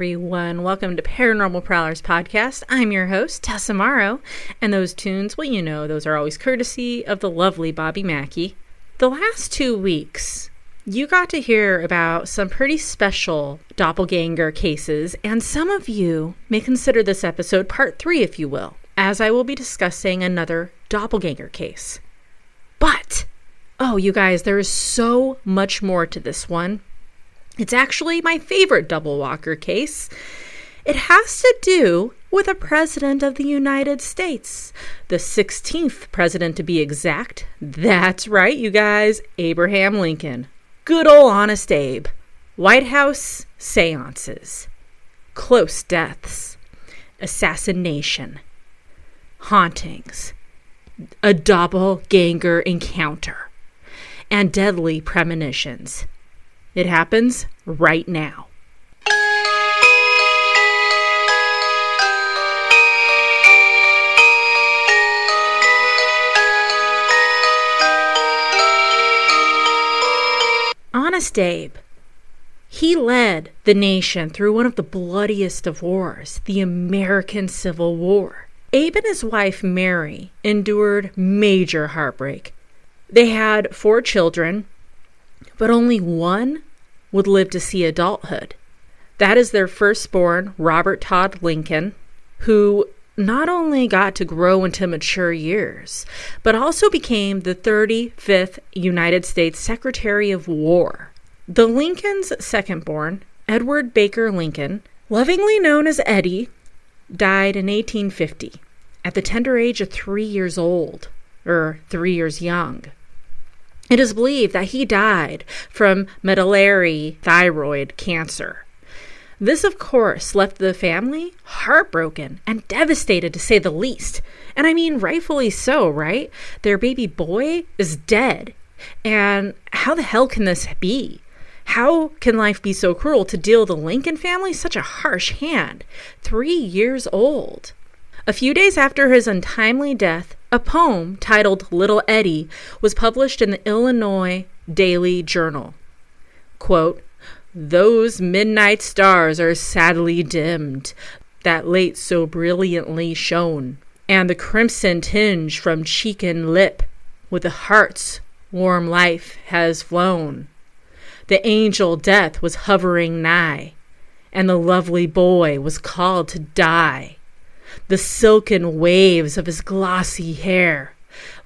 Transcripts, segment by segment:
Everyone, welcome to Paranormal Prowlers Podcast. I'm your host, Tessa Morrow, and those tunes, well, you know, those are always courtesy of the lovely Bobby Mackey. The last two weeks, you got to hear about some pretty special doppelganger cases, and some of you may consider this episode part three, if you will, as I will be discussing another doppelganger case. But, oh, you guys, there is so much more to this one. It's actually my favorite double walker case. It has to do with a president of the United States, the 16th president to be exact. That's right, you guys, Abraham Lincoln. Good old honest Abe. White House seances, close deaths, assassination, hauntings, a doppelganger encounter, and deadly premonitions. It happens right now. Honest Abe. He led the nation through one of the bloodiest of wars, the American Civil War. Abe and his wife Mary endured major heartbreak. They had four children, but only one would live to see adulthood. That is their firstborn, Robert Todd Lincoln, who not only got to grow into mature years, but also became the 35th United States Secretary of War. The Lincoln's secondborn, Edward Baker Lincoln, lovingly known as Eddie, died in 1850 at the tender age of three years old, or three years young. It is believed that he died from medullary thyroid cancer. This, of course, left the family heartbroken and devastated to say the least. And I mean, rightfully so, right? Their baby boy is dead. And how the hell can this be? How can life be so cruel to deal the Lincoln family such a harsh hand? Three years old. A few days after his untimely death, a poem titled Little Eddie was published in the Illinois Daily Journal. Quote, Those midnight stars are sadly dimmed that late so brilliantly shone, and the crimson tinge from cheek and lip with the heart's warm life has flown. The angel death was hovering nigh, and the lovely boy was called to die. The silken waves of his glossy hair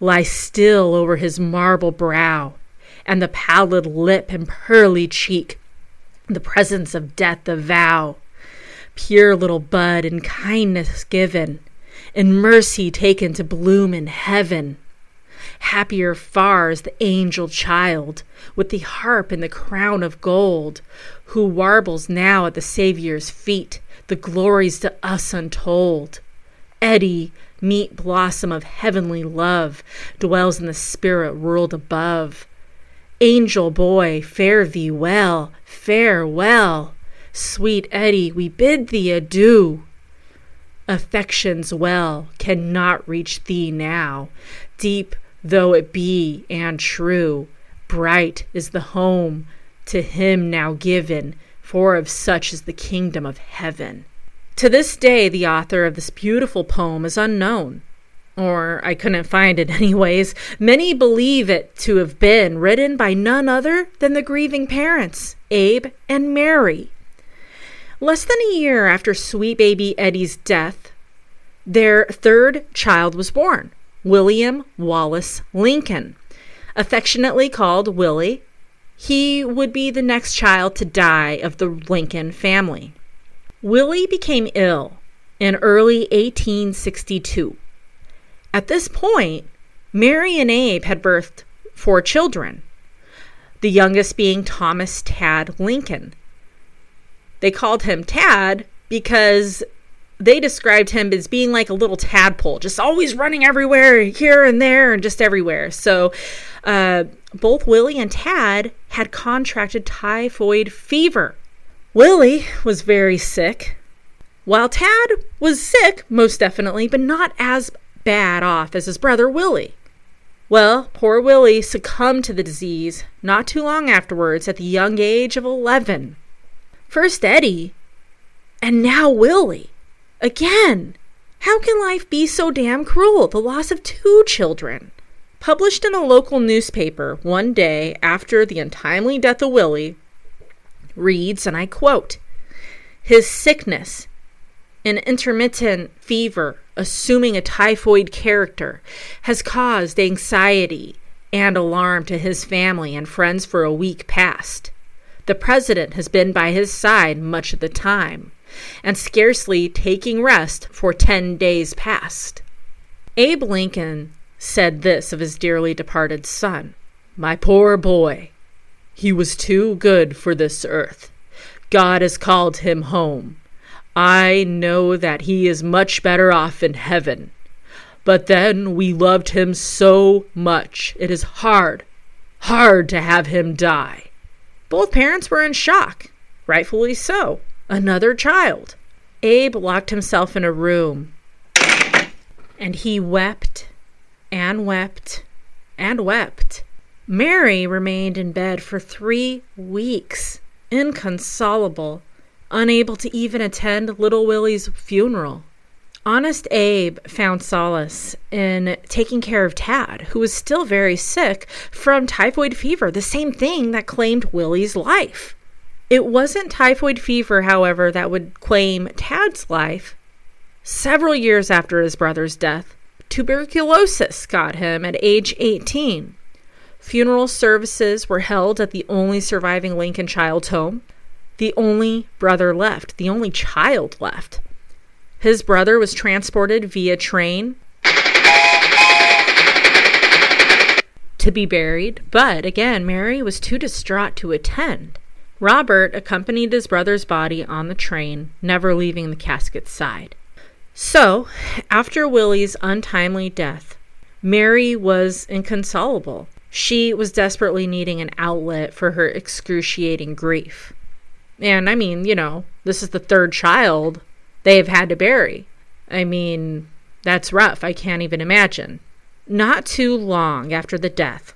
lie still over his marble brow, and the pallid lip and pearly cheek, the presence of death avow. Pure little bud in kindness given, in mercy taken to bloom in heaven. Happier far is the angel child, with the harp and the crown of gold, who warbles now at the Saviour's feet the glories to us untold. Eddie, meet blossom of heavenly love, dwells in the spirit world above. Angel boy, fare thee well, farewell. Sweet Eddie, we bid thee adieu. Affection's well cannot reach thee now, deep though it be and true. Bright is the home to him now given for of such is the kingdom of heaven. To this day, the author of this beautiful poem is unknown, or I couldn't find it anyways. Many believe it to have been written by none other than the grieving parents, Abe and Mary. Less than a year after sweet baby Eddie's death, their third child was born, William Wallace Lincoln. Affectionately called Willie he would be the next child to die of the Lincoln family. Willie became ill in early 1862. At this point, Mary and Abe had birthed four children, the youngest being Thomas Tad Lincoln. They called him Tad because they described him as being like a little tadpole, just always running everywhere, here and there, and just everywhere. So, uh, both Willie and Tad had contracted typhoid fever. Willie was very sick, while Tad was sick, most definitely, but not as bad off as his brother Willie. Well, poor Willie succumbed to the disease not too long afterwards at the young age of 11. First Eddie And now Willie. Again. How can life be so damn cruel? The loss of two children. Published in a local newspaper one day after the untimely death of Willie, reads, and I quote His sickness, an intermittent fever assuming a typhoid character, has caused anxiety and alarm to his family and friends for a week past. The president has been by his side much of the time and scarcely taking rest for 10 days past. Abe Lincoln said this of his dearly departed son My poor boy, he was too good for this earth. God has called him home. I know that he is much better off in heaven. But then we loved him so much. It is hard, hard to have him die. Both parents were in shock, rightfully so another child. Abe locked himself in a room and he wept and wept and wept. Mary remained in bed for three weeks, inconsolable, unable to even attend little Willie's funeral. Honest Abe found solace in taking care of Tad, who was still very sick from typhoid fever, the same thing that claimed Willie's life. It wasn't typhoid fever, however, that would claim Tad's life. Several years after his brother's death, tuberculosis got him at age 18. Funeral services were held at the only surviving Lincoln Child's home, the only brother left, the only child left. His brother was transported via train to be buried, but again, Mary was too distraught to attend. Robert accompanied his brother's body on the train, never leaving the casket's side. So, after Willie's untimely death, Mary was inconsolable. She was desperately needing an outlet for her excruciating grief. And I mean, you know, this is the third child they've had to bury. I mean, that's rough. I can't even imagine. Not too long after the death,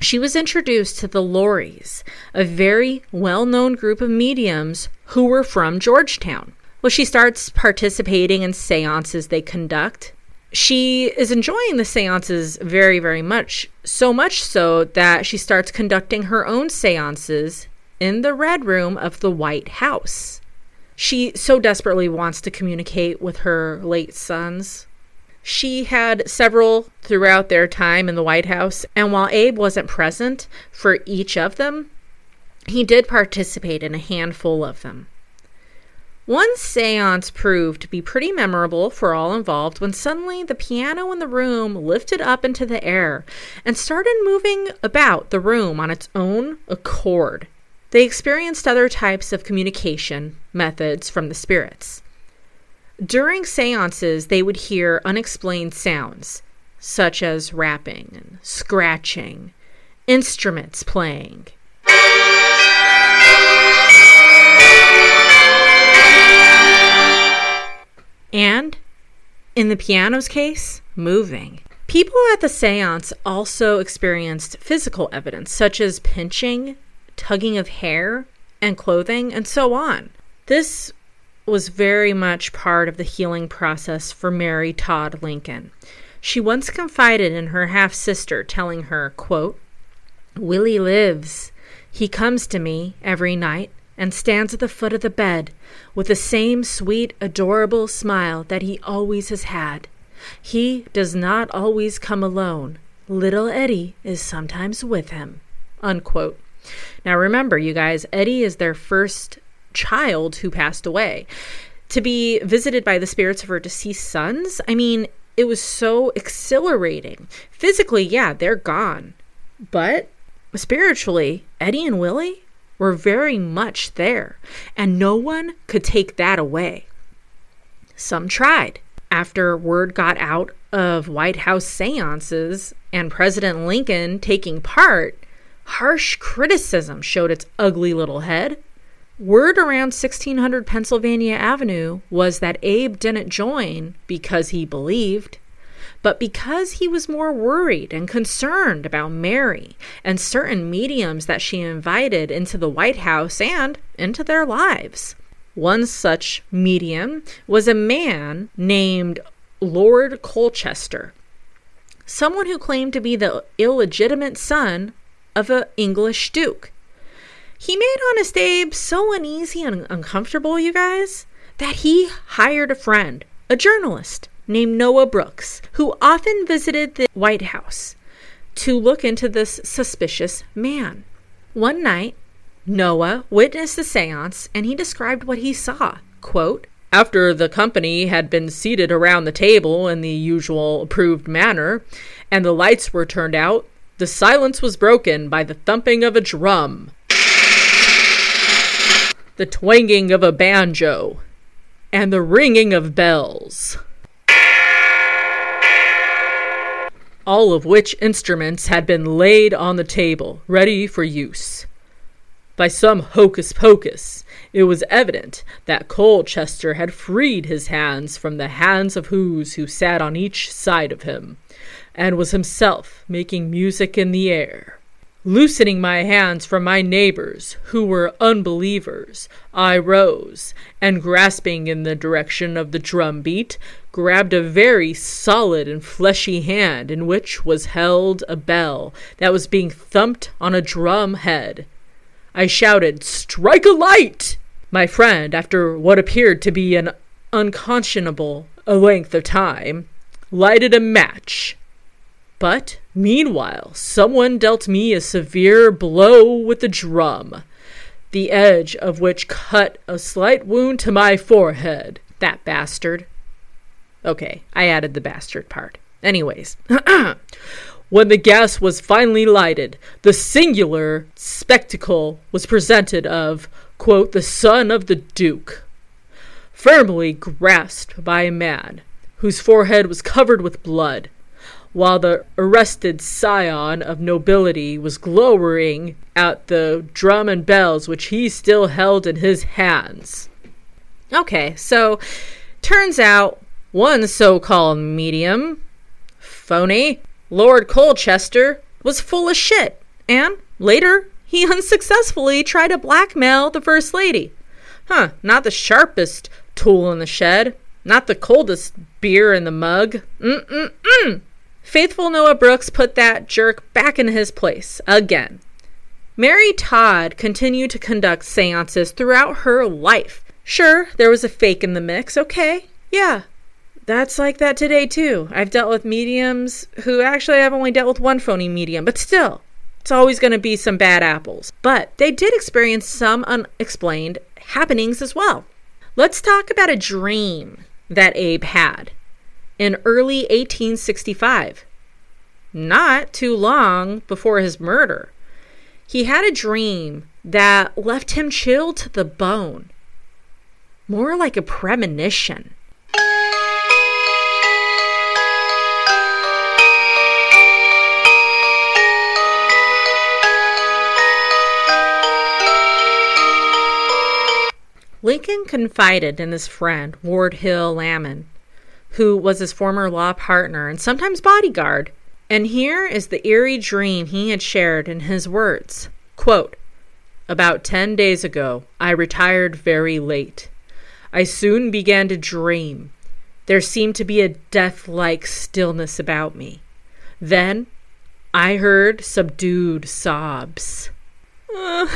she was introduced to the Lauries, a very well known group of mediums who were from Georgetown. Well, she starts participating in seances they conduct. She is enjoying the seances very, very much, so much so that she starts conducting her own seances in the Red Room of the White House. She so desperately wants to communicate with her late sons she had several throughout their time in the White House, and while Abe wasn't present for each of them, he did participate in a handful of them. One seance proved to be pretty memorable for all involved when suddenly the piano in the room lifted up into the air and started moving about the room on its own accord. They experienced other types of communication methods from the spirits. During seances, they would hear unexplained sounds, such as rapping and scratching, instruments playing. And, in the piano's case, moving. People at the seance also experienced physical evidence, such as pinching, tugging of hair and clothing, and so on. This was very much part of the healing process for Mary Todd Lincoln. She once confided in her half sister, telling her, quote, Willie lives. He comes to me every night and stands at the foot of the bed with the same sweet, adorable smile that he always has had. He does not always come alone. Little Eddie is sometimes with him. Unquote. Now remember, you guys, Eddie is their first child who passed away. To be visited by the spirits of her deceased sons, I mean, it was so exhilarating. Physically, yeah, they're gone. But spiritually, Eddie and Willie were very much there, and no one could take that away. Some tried. After word got out of White House seances and President Lincoln taking part, harsh criticism showed its ugly little head. Word around 1600 Pennsylvania Avenue was that Abe didn't join because he believed, but because he was more worried and concerned about Mary and certain mediums that she invited into the White House and into their lives. One such medium was a man named Lord Colchester, someone who claimed to be the illegitimate son of an English duke. He made Honest Abe so uneasy and uncomfortable, you guys, that he hired a friend, a journalist named Noah Brooks, who often visited the White House to look into this suspicious man. One night, Noah witnessed the seance and he described what he saw. Quote, after the company had been seated around the table in the usual approved manner, and the lights were turned out, the silence was broken by the thumping of a drum, the twanging of a banjo, and the ringing of bells. All of which instruments had been laid on the table, ready for use. By some hocus pocus, it was evident that Colchester had freed his hands from the hands of whose who sat on each side of him, and was himself making music in the air. Loosening my hands from my neighbors, who were unbelievers, I rose, and grasping in the direction of the drum beat, grabbed a very solid and fleshy hand in which was held a bell that was being thumped on a drum head. I shouted, Strike a light! My friend, after what appeared to be an unconscionable length of time, lighted a match. But meanwhile, someone dealt me a severe blow with the drum, the edge of which cut a slight wound to my forehead. That bastard. Okay, I added the bastard part. Anyways, When the gas was finally lighted, the singular spectacle was presented of, quote, the son of the Duke, firmly grasped by a man whose forehead was covered with blood, while the arrested scion of nobility was glowering at the drum and bells which he still held in his hands. Okay, so turns out one so called medium, phony, Lord Colchester was full of shit, and later he unsuccessfully tried to blackmail the First Lady. Huh, not the sharpest tool in the shed, not the coldest beer in the mug. Mm-mm-mm. Faithful Noah Brooks put that jerk back in his place again. Mary Todd continued to conduct seances throughout her life. Sure, there was a fake in the mix, okay, yeah, that's like that today too. I've dealt with mediums who actually I've only dealt with one phony medium, but still, it's always going to be some bad apples. But they did experience some unexplained happenings as well. Let's talk about a dream that Abe had in early 1865, not too long before his murder. He had a dream that left him chilled to the bone, more like a premonition. Lincoln confided in his friend, Ward Hill Lamon, who was his former law partner and sometimes bodyguard. And here is the eerie dream he had shared in his words Quote, About ten days ago, I retired very late. I soon began to dream. There seemed to be a death like stillness about me. Then I heard subdued sobs. no,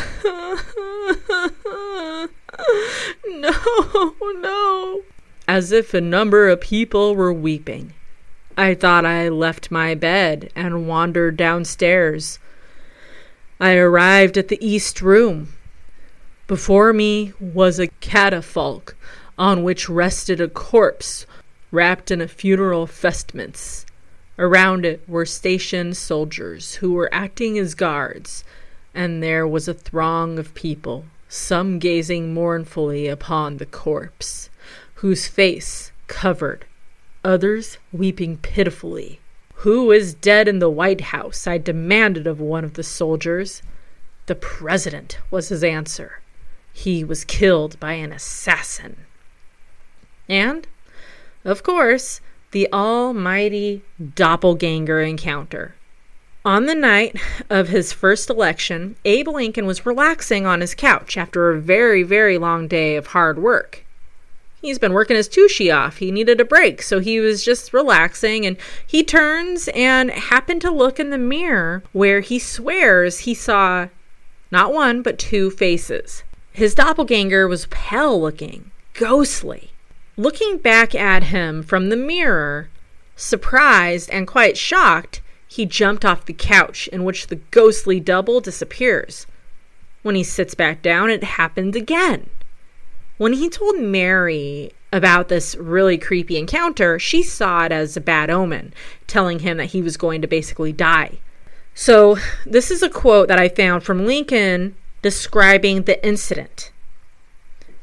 no. As if a number of people were weeping. I thought I left my bed and wandered downstairs. I arrived at the east room. Before me was a catafalque on which rested a corpse wrapped in a funeral vestments. Around it were stationed soldiers who were acting as guards, and there was a throng of people some gazing mournfully upon the corpse, whose face covered, others weeping pitifully. Who is dead in the White House? I demanded of one of the soldiers. The President was his answer. He was killed by an assassin. And, of course, the almighty doppelganger encounter. On the night of his first election, Abe Lincoln was relaxing on his couch after a very, very long day of hard work. He's been working his tushy off. He needed a break, so he was just relaxing. And he turns and happened to look in the mirror where he swears he saw not one, but two faces. His doppelganger was pale looking, ghostly. Looking back at him from the mirror, surprised and quite shocked, he jumped off the couch, in which the ghostly double disappears. When he sits back down, it happens again. When he told Mary about this really creepy encounter, she saw it as a bad omen, telling him that he was going to basically die. So, this is a quote that I found from Lincoln describing the incident.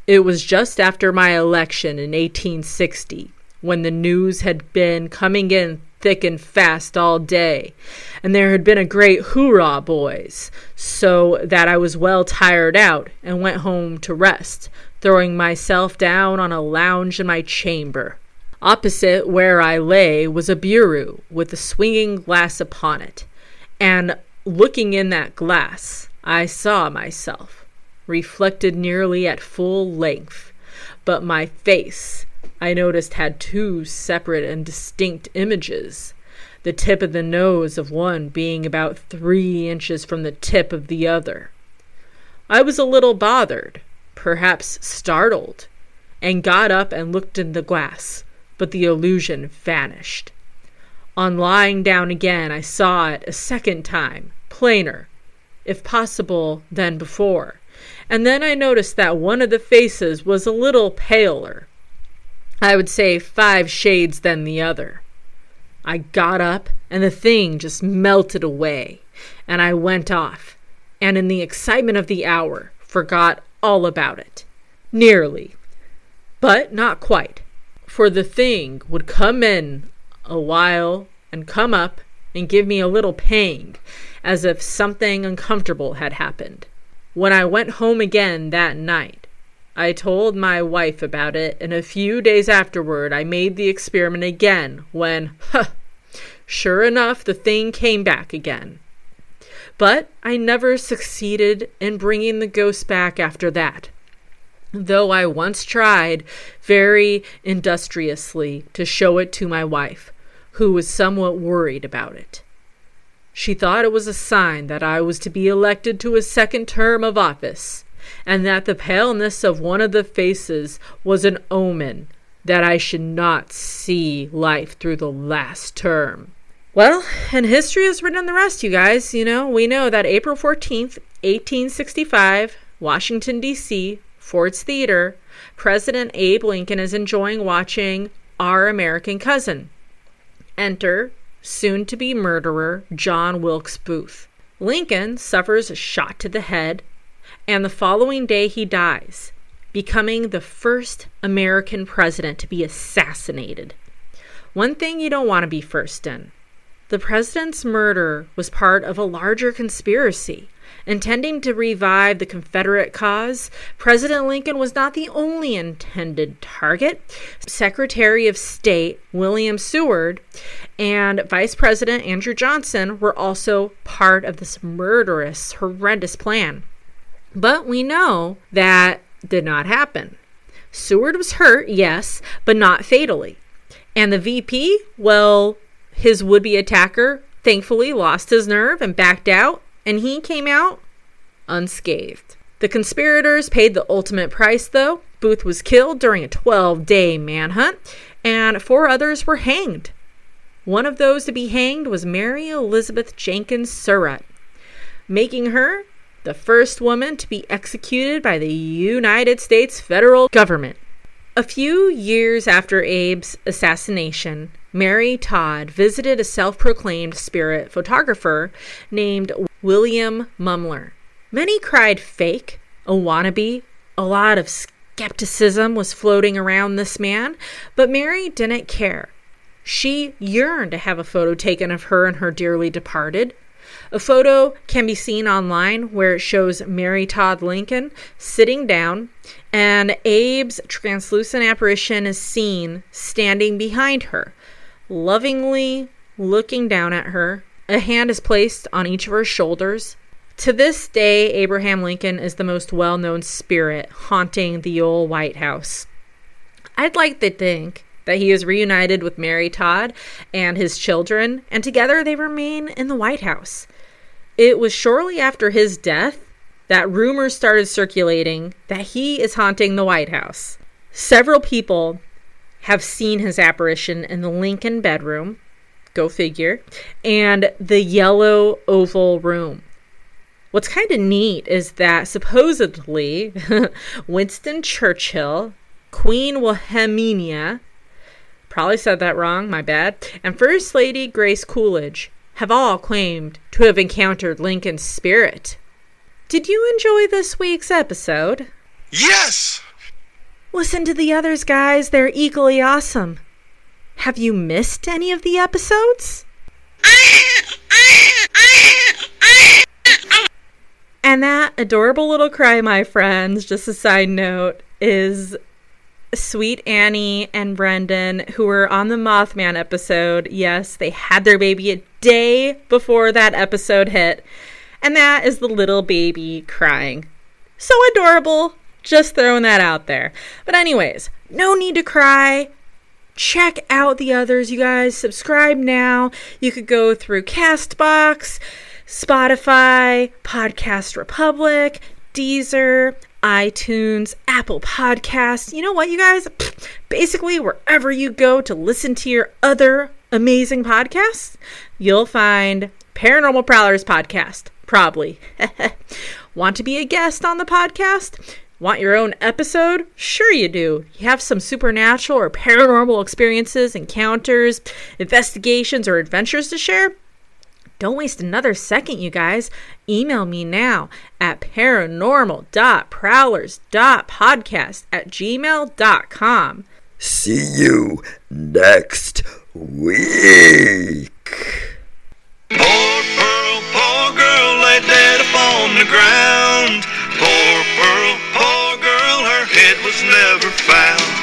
It was just after my election in 1860 when the news had been coming in thick and fast all day, and there had been a great hoorah, boys, so that I was well tired out and went home to rest, throwing myself down on a lounge in my chamber. Opposite where I lay was a bureau with a swinging glass upon it, and looking in that glass, I saw myself, reflected nearly at full length, but my face I noticed had two separate and distinct images, the tip of the nose of one being about three inches from the tip of the other. I was a little bothered, perhaps startled, and got up and looked in the glass, but the illusion vanished. On lying down again, I saw it a second time, plainer, if possible, than before, and then I noticed that one of the faces was a little paler, I would say five shades than the other. I got up, and the thing just melted away, and I went off, and in the excitement of the hour, forgot all about it. Nearly. But not quite, for the thing would come in a while and come up and give me a little pang, as if something uncomfortable had happened. When I went home again that night, I told my wife about it, and a few days afterward I made the experiment again when, huh, sure enough, the thing came back again. But I never succeeded in bringing the ghost back after that, though I once tried very industriously to show it to my wife, who was somewhat worried about it. She thought it was a sign that I was to be elected to a second term of office and that the paleness of one of the faces was an omen that I should not see life through the last term. Well, and history has written the rest, you guys. You know, we know that April 14th, 1865, Washington, D.C., Ford's Theater, President Abe Lincoln is enjoying watching Our American Cousin. Enter soon to be murderer John Wilkes Booth. Lincoln suffers a shot to the head and the following day he dies, becoming the first American president to be assassinated. One thing you don't want to be first in. The president's murder was part of a larger conspiracy. Intending to revive the Confederate cause, President Lincoln was not the only intended target. Secretary of State William Seward and Vice President Andrew Johnson were also part of this murderous, horrendous plan. But we know that did not happen. Seward was hurt, yes, but not fatally. And the VP, well, his would be attacker thankfully lost his nerve and backed out, and he came out unscathed. The conspirators paid the ultimate price, though. Booth was killed during a 12 day manhunt, and four others were hanged. One of those to be hanged was Mary Elizabeth Jenkins Surratt, making her the first woman to be executed by the United States federal government. A few years after Abe's assassination, Mary Todd visited a self proclaimed spirit photographer named William Mumler. Many cried fake, a wannabe, a lot of skepticism was floating around this man, but Mary didn't care. She yearned to have a photo taken of her and her dearly departed. A photo can be seen online where it shows Mary Todd Lincoln sitting down, and Abe's translucent apparition is seen standing behind her, lovingly looking down at her A hand is placed on each of her shoulders. To this day, Abraham Lincoln is the most well known spirit haunting the old White House. I'd like to think that he is reunited with Mary Todd and his children, and together they remain in the White House. It was shortly after his death that rumors started circulating that he is haunting the White House. Several people have seen his apparition in the Lincoln bedroom, go figure, and the yellow oval room. What's kind of neat is that supposedly Winston Churchill, Queen Wilhelmina, probably said that wrong, my bad, and First Lady Grace Coolidge have all claimed to have encountered Lincoln's spirit. Did you enjoy this week's episode? Yes! Listen to the others, guys. They're equally awesome. Have you missed any of the episodes? And that adorable little cry, my friends, just a side note, is sweet Annie and Brendan, who were on the Mothman episode. Yes, they had their baby a day before that episode hit. And that is the little baby crying. So adorable. Just throwing that out there. But, anyways, no need to cry. Check out the others, you guys. Subscribe now. You could go through Castbox, Spotify, Podcast Republic, Deezer, iTunes, Apple Podcasts. You know what, you guys? Basically, wherever you go to listen to your other amazing podcasts, you'll find Paranormal Prowlers Podcast. Probably. Want to be a guest on the podcast? Want your own episode? Sure, you do. You have some supernatural or paranormal experiences, encounters, investigations, or adventures to share? Don't waste another second, you guys. Email me now at paranormal.prowlers.podcast at gmail.com. See you next week. Poor Pearl, poor girl, lay dead upon the ground. Poor Pearl, poor girl, her head was never found.